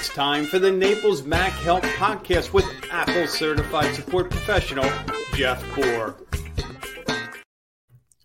It's time for the Naples Mac Help Podcast with Apple Certified Support Professional Jeff Bohr.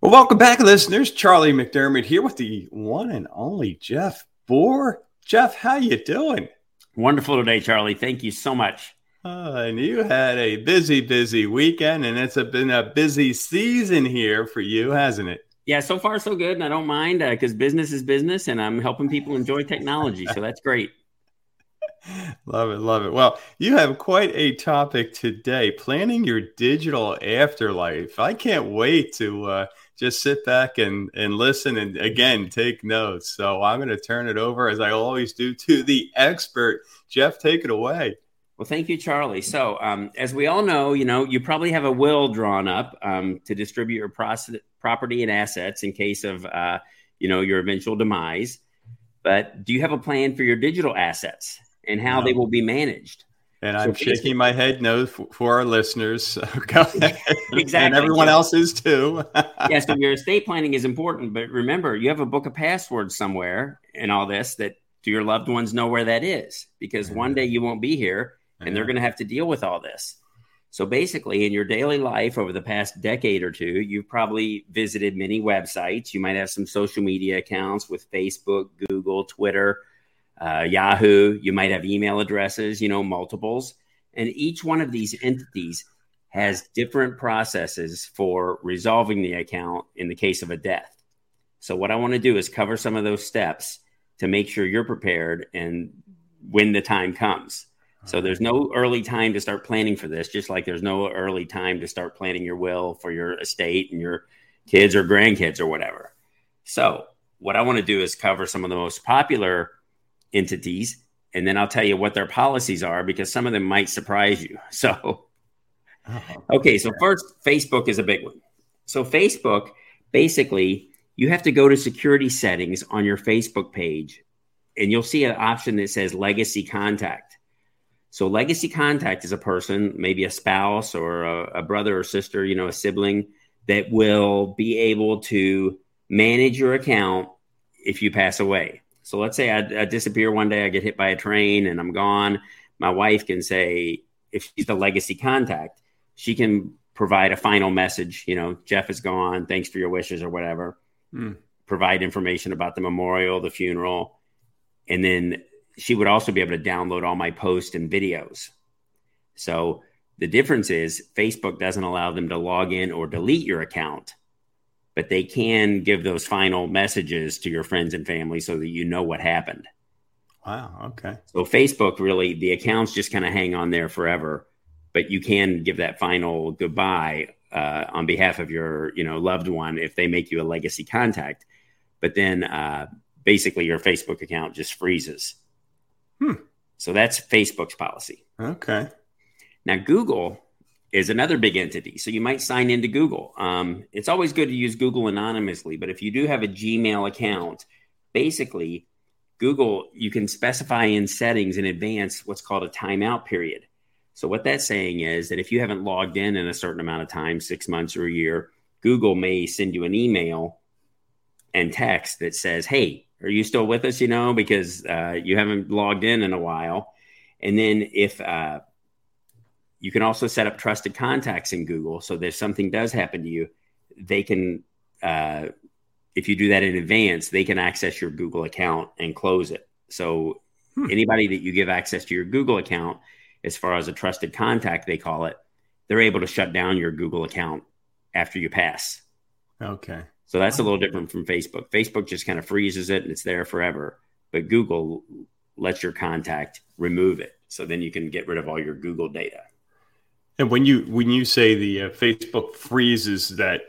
Well, welcome back, listeners. Charlie McDermott here with the one and only Jeff Bohr. Jeff, how you doing? Wonderful today, Charlie. Thank you so much. Uh, and you had a busy, busy weekend, and it's a, been a busy season here for you, hasn't it? Yeah, so far so good, and I don't mind because uh, business is business, and I'm helping people enjoy technology, so that's great. Love it, love it. Well, you have quite a topic today: planning your digital afterlife. I can't wait to uh, just sit back and and listen, and again take notes. So I'm going to turn it over, as I always do, to the expert. Jeff, take it away. Well, thank you, Charlie. So, um, as we all know, you know, you probably have a will drawn up um, to distribute your process, property and assets in case of, uh, you know, your eventual demise. But do you have a plan for your digital assets and how no. they will be managed? And I'm shaking my head no for, our listeners. exactly. And everyone else is too. yeah. So your estate planning is important. But remember, you have a book of passwords somewhere and all this that do your loved ones know where that is? Because one day you won't be here and they're going to have to deal with all this. So basically, in your daily life over the past decade or two, you've probably visited many websites. You might have some social media accounts with Facebook, Google, Twitter, uh, Yahoo. You might have email addresses, you know, multiples. And each one of these entities has different processes for resolving the account in the case of a death. So, what I want to do is cover some of those steps to make sure you're prepared and when the time comes. So there's no early time to start planning for this, just like there's no early time to start planning your will for your estate and your kids or grandkids or whatever. So what I want to do is cover some of the most popular entities, and then I'll tell you what their policies are because some of them might surprise you. So, oh, okay, so first, Facebook is a big one. So Facebook, basically, you have to go to security settings on your Facebook page, and you'll see an option that says legacy contact so legacy contact is a person, maybe a spouse or a, a, brother or sister, you know, a sibling that will be able to manage your account if you pass away. So let's say I, I disappear one day, I get hit by a train and I'm gone. My wife can say, if she's the legacy contact, she can provide a final message, you know, Jeff is gone, thanks for your wishes or whatever. Mm. Provide information about the memorial, the funeral, and then she would also be able to download all my posts and videos. So the difference is Facebook doesn't allow them to log in or delete your account, but they can give those final messages to your friends and family so that you know what happened. Wow. Okay. So Facebook really, the accounts just kind of hang on there forever, but you can give that final goodbye uh, on behalf of your, you know, loved one if they make you a legacy contact. But then uh, basically your Facebook account just freezes. Hmm. So that's Facebook's policy. Okay. Now, Google is another big entity. So you might sign into Google. Um, it's always good to use Google anonymously, but if you do have a Gmail account, basically, Google, you can specify in settings in advance what's called a timeout period. So what that's saying is that if you haven't logged in in a certain amount of time, six months or a year, Google may send you an email and text that says, "Hey, are you still with us? You know, because uh, you haven't logged in in a while. And then if uh, you can also set up trusted contacts in Google, so that if something does happen to you, they can. Uh, if you do that in advance, they can access your Google account and close it. So hmm. anybody that you give access to your Google account, as far as a trusted contact, they call it, they're able to shut down your Google account after you pass. Okay. So that's a little different from Facebook. Facebook just kind of freezes it and it's there forever. But Google lets your contact remove it. So then you can get rid of all your Google data. And when you when you say the uh, Facebook freezes that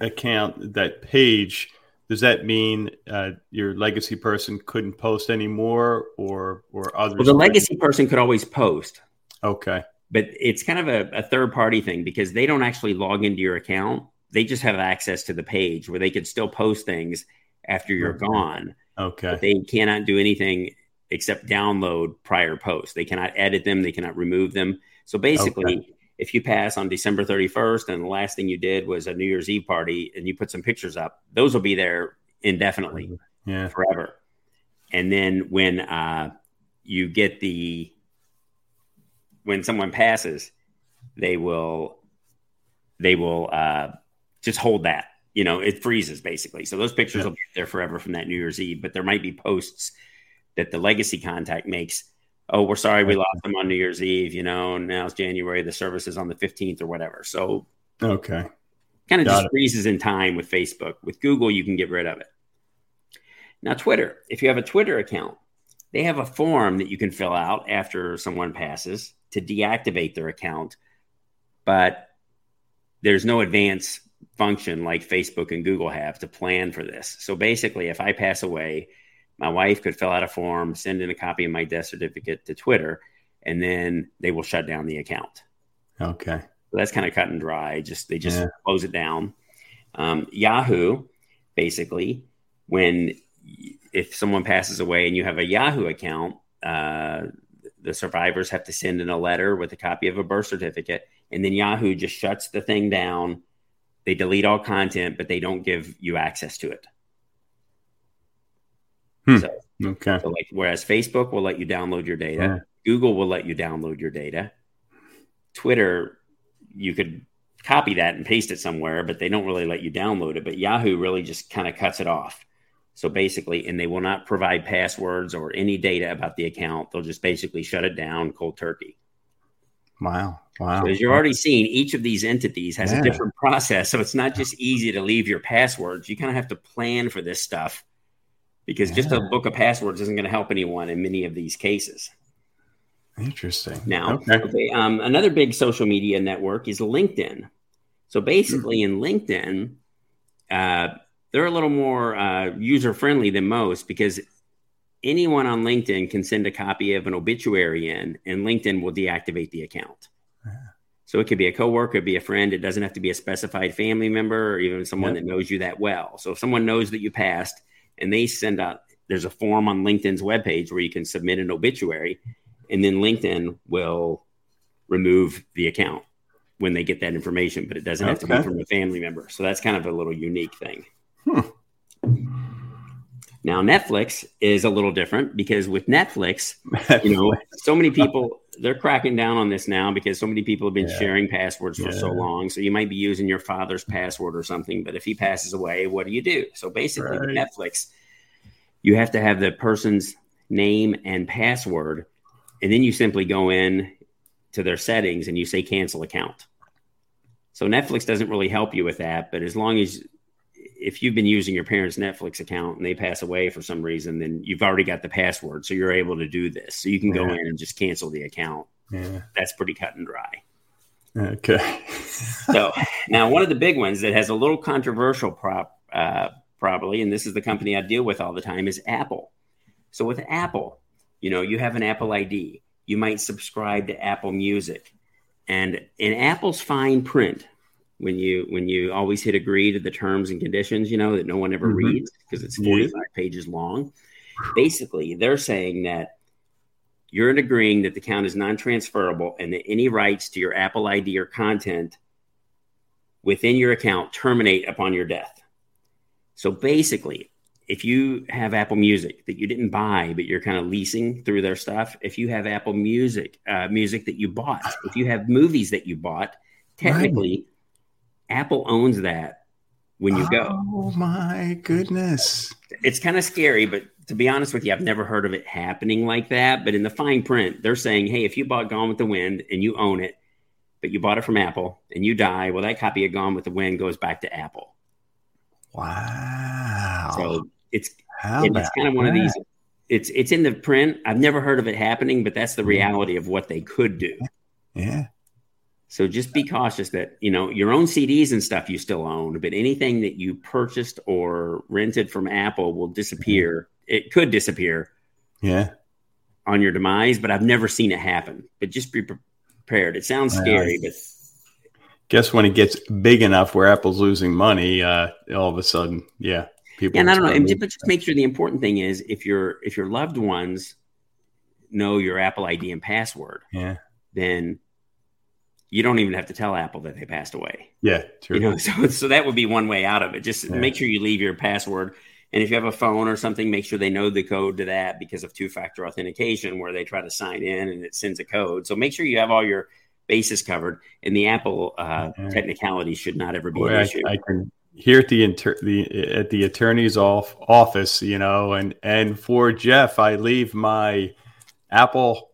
account, that page, does that mean uh, your legacy person couldn't post anymore, or or others? Well, the legacy person could always post. Okay, but it's kind of a, a third party thing because they don't actually log into your account they just have access to the page where they could still post things after you're okay. gone. Okay. they cannot do anything except download prior posts. They cannot edit them, they cannot remove them. So basically, okay. If you pass on December 31st and the last thing you did was a New Year's Eve party and you put some pictures up, those will be there indefinitely, yeah. forever. And then when uh, you get the when someone passes, they will they will uh, just hold that. You know, it freezes basically. So those pictures yeah. will be there forever from that New Year's Eve. But there might be posts that the legacy contact makes. Oh, we're sorry we lost them on New Year's Eve. You know, now it's January. The service is on the fifteenth or whatever. So okay, kind of just it. freezes in time with Facebook. With Google, you can get rid of it. Now, Twitter. If you have a Twitter account, they have a form that you can fill out after someone passes to deactivate their account, but there's no advance function like Facebook and Google have to plan for this. So basically, if I pass away, my wife could fill out a form, send in a copy of my death certificate to Twitter, and then they will shut down the account. Okay. So that's kind of cut and dry. Just they just yeah. close it down. Um, Yahoo, basically, when if someone passes away and you have a Yahoo account, uh, the survivors have to send in a letter with a copy of a birth certificate, and then Yahoo just shuts the thing down. They delete all content, but they don't give you access to it. Hmm. So, okay. So like, whereas Facebook will let you download your data, yeah. Google will let you download your data, Twitter, you could copy that and paste it somewhere, but they don't really let you download it. But Yahoo really just kind of cuts it off. So basically, and they will not provide passwords or any data about the account. They'll just basically shut it down cold turkey. Wow. Wow. So as you're already seeing, each of these entities has yeah. a different process. So it's not just easy to leave your passwords. You kind of have to plan for this stuff because yeah. just a book of passwords isn't going to help anyone in many of these cases. Interesting. Now, okay. okay um, another big social media network is LinkedIn. So basically, mm-hmm. in LinkedIn, uh, they're a little more uh, user friendly than most because anyone on LinkedIn can send a copy of an obituary in, and LinkedIn will deactivate the account. Yeah. So it could be a coworker, it could be a friend. It doesn't have to be a specified family member or even someone that knows you that well. So if someone knows that you passed and they send out, there's a form on LinkedIn's webpage where you can submit an obituary, and then LinkedIn will remove the account when they get that information, but it doesn't okay. have to be from a family member. So that's kind of a little unique thing. Hmm. Now Netflix is a little different because with Netflix, you know, so many people they're cracking down on this now because so many people have been yeah. sharing passwords for yeah. so long. So you might be using your father's password or something, but if he passes away, what do you do? So basically, right. with Netflix, you have to have the person's name and password, and then you simply go in to their settings and you say cancel account. So Netflix doesn't really help you with that, but as long as if you've been using your parents' Netflix account and they pass away for some reason, then you've already got the password, so you're able to do this. So you can go yeah. in and just cancel the account. Yeah, that's pretty cut and dry. Okay. so now one of the big ones that has a little controversial prop, uh, probably, and this is the company I deal with all the time, is Apple. So with Apple, you know, you have an Apple ID. You might subscribe to Apple Music, and in Apple's fine print, when you when you always hit agree to the terms and conditions, you know, that no one ever mm-hmm. reads because it's 45 yeah. pages long. Basically, they're saying that you're agreeing that the account is non-transferable and that any rights to your Apple ID or content within your account terminate upon your death. So basically, if you have Apple Music that you didn't buy, but you're kind of leasing through their stuff, if you have Apple Music, uh, music that you bought, if you have movies that you bought, technically right. Apple owns that when you go. Oh my goodness. It's kind of scary, but to be honest with you, I've never heard of it happening like that. But in the fine print, they're saying, hey, if you bought Gone with the Wind and you own it, but you bought it from Apple and you die, well, that copy of Gone with the Wind goes back to Apple. Wow. So it's it's kind of one that? of these. It's it's in the print. I've never heard of it happening, but that's the reality of what they could do. Yeah. So just be cautious that, you know, your own CDs and stuff you still own, but anything that you purchased or rented from Apple will disappear. It could disappear. Yeah. On your demise, but I've never seen it happen. But just be prepared. It sounds scary, but guess when it gets big enough where Apple's losing money, uh, all of a sudden, yeah, people. Yeah, and I don't know, and, but just make sure the important thing is if your if your loved ones know your Apple ID and password, yeah, then you don't even have to tell Apple that they passed away. Yeah, true. You know, so so that would be one way out of it. Just yeah. make sure you leave your password And if you have a phone or something, make sure they know the code to that because of two factor authentication, where they try to sign in and it sends a code. So make sure you have all your bases covered. And the Apple uh, technicality should not ever be Boy, an issue. I, I, can hear at the, inter- the at the attorney's off office, you know, and and for Jeff, I leave my Apple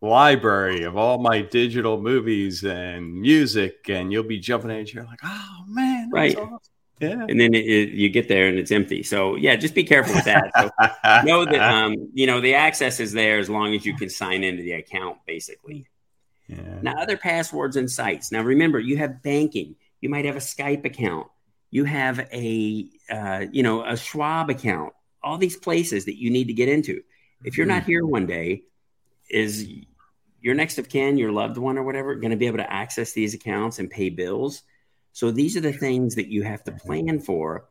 library of all my digital movies and music, and you'll be jumping in your like, oh man, right. Awesome. Yeah. And then it, it, you get there and it's empty. So yeah, just be careful with that. So know that um, you know the access is there as long as you can sign into the account, basically. Yeah. Now other passwords and sites. Now remember, you have banking. You might have a Skype account. You have a uh, you know a Schwab account. All these places that you need to get into. If you're not mm-hmm. here one day, is your next of kin, your loved one or whatever, going to be able to access these accounts and pay bills? So these are the things that you have to plan for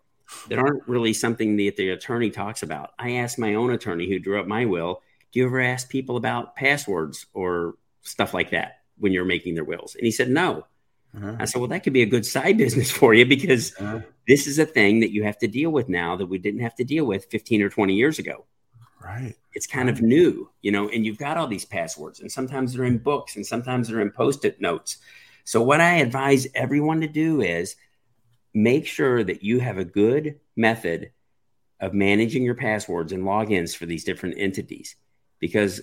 that aren't really something that the attorney talks about. I asked my own attorney who drew up my will, do you ever ask people about passwords or stuff like that when you're making their wills? And he said, no. Uh-huh. I said, well, that could be a good side business for you because uh-huh. this is a thing that you have to deal with now that we didn't have to deal with 15 or 20 years ago. Right. It's kind of new, you know, and you've got all these passwords, and sometimes they're in books and sometimes they're in post it notes. So, what I advise everyone to do is make sure that you have a good method of managing your passwords and logins for these different entities. Because,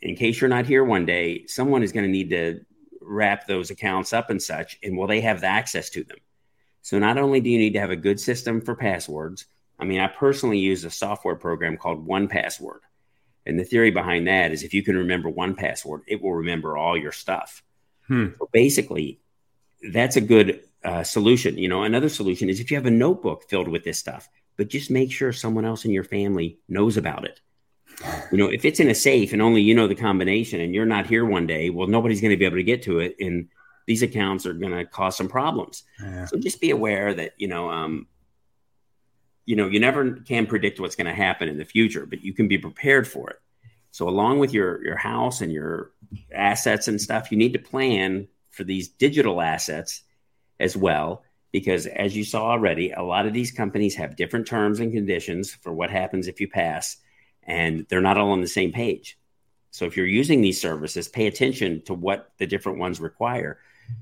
in case you're not here one day, someone is going to need to wrap those accounts up and such, and will they have the access to them? So, not only do you need to have a good system for passwords, I mean, I personally use a software program called 1Password. And the theory behind that is if you can remember one password, it will remember all your stuff. Hmm. So basically, that's a good uh, solution. You know, another solution is if you have a notebook filled with this stuff, but just make sure someone else in your family knows about it. You know, if it's in a safe and only you know the combination and you're not here one day, well, nobody's going to be able to get to it. And these accounts are going to cause some problems. Yeah. So just be aware that, you know, um, you know, you never can predict what's going to happen in the future, but you can be prepared for it. So along with your your house and your assets and stuff, you need to plan for these digital assets as well because as you saw already, a lot of these companies have different terms and conditions for what happens if you pass and they're not all on the same page. So if you're using these services, pay attention to what the different ones require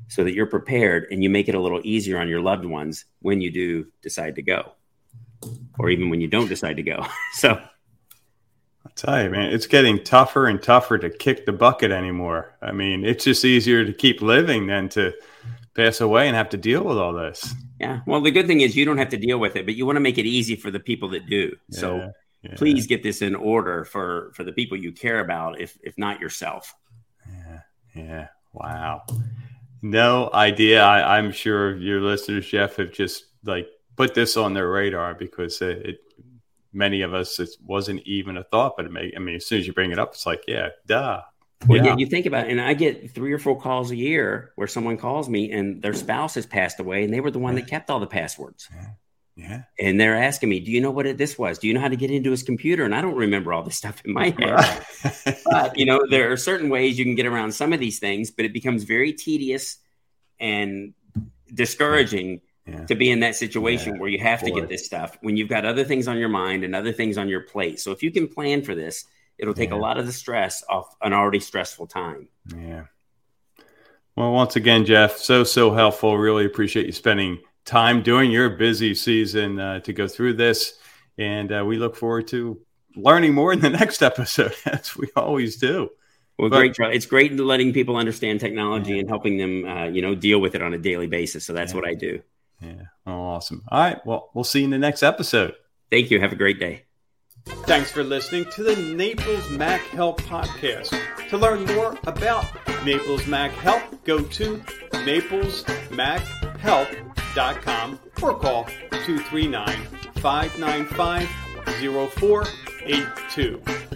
so that you're prepared and you make it a little easier on your loved ones when you do decide to go or even when you don't decide to go. so I tell you, man, it's getting tougher and tougher to kick the bucket anymore. I mean, it's just easier to keep living than to pass away and have to deal with all this. Yeah. Well, the good thing is you don't have to deal with it, but you want to make it easy for the people that do. Yeah, so yeah. please get this in order for for the people you care about, if if not yourself. Yeah. Yeah. Wow. No idea. I, I'm sure your listeners, Jeff, have just like put this on their radar because it, it many of us it wasn't even a thought but it may i mean as soon as you bring it up it's like yeah duh well, yeah. yeah, you think about it, and I get three or four calls a year where someone calls me and their spouse has passed away, and they were the one that kept all the passwords. Yeah. yeah. And they're asking me, "Do you know what it, this was? Do you know how to get into his computer?" And I don't remember all this stuff in my head. but you know, there are certain ways you can get around some of these things, but it becomes very tedious and discouraging yeah. to be in that situation yeah. where you have to get this stuff when you've got other things on your mind and other things on your plate. So if you can plan for this, it'll take yeah. a lot of the stress off an already stressful time. Yeah. Well, once again, Jeff, so so helpful. Really appreciate you spending time during your busy season uh, to go through this, and uh, we look forward to learning more in the next episode, as we always do. Well, but, great. It's great letting people understand technology yeah. and helping them, uh, you know, deal with it on a daily basis. So that's yeah. what I do. Yeah. Oh, awesome. All right. Well, we'll see you in the next episode. Thank you. Have a great day. Thanks for listening to the Naples Mac Help podcast. To learn more about Naples Mac Help, go to naplesmachelp.com or call 239 595 0482.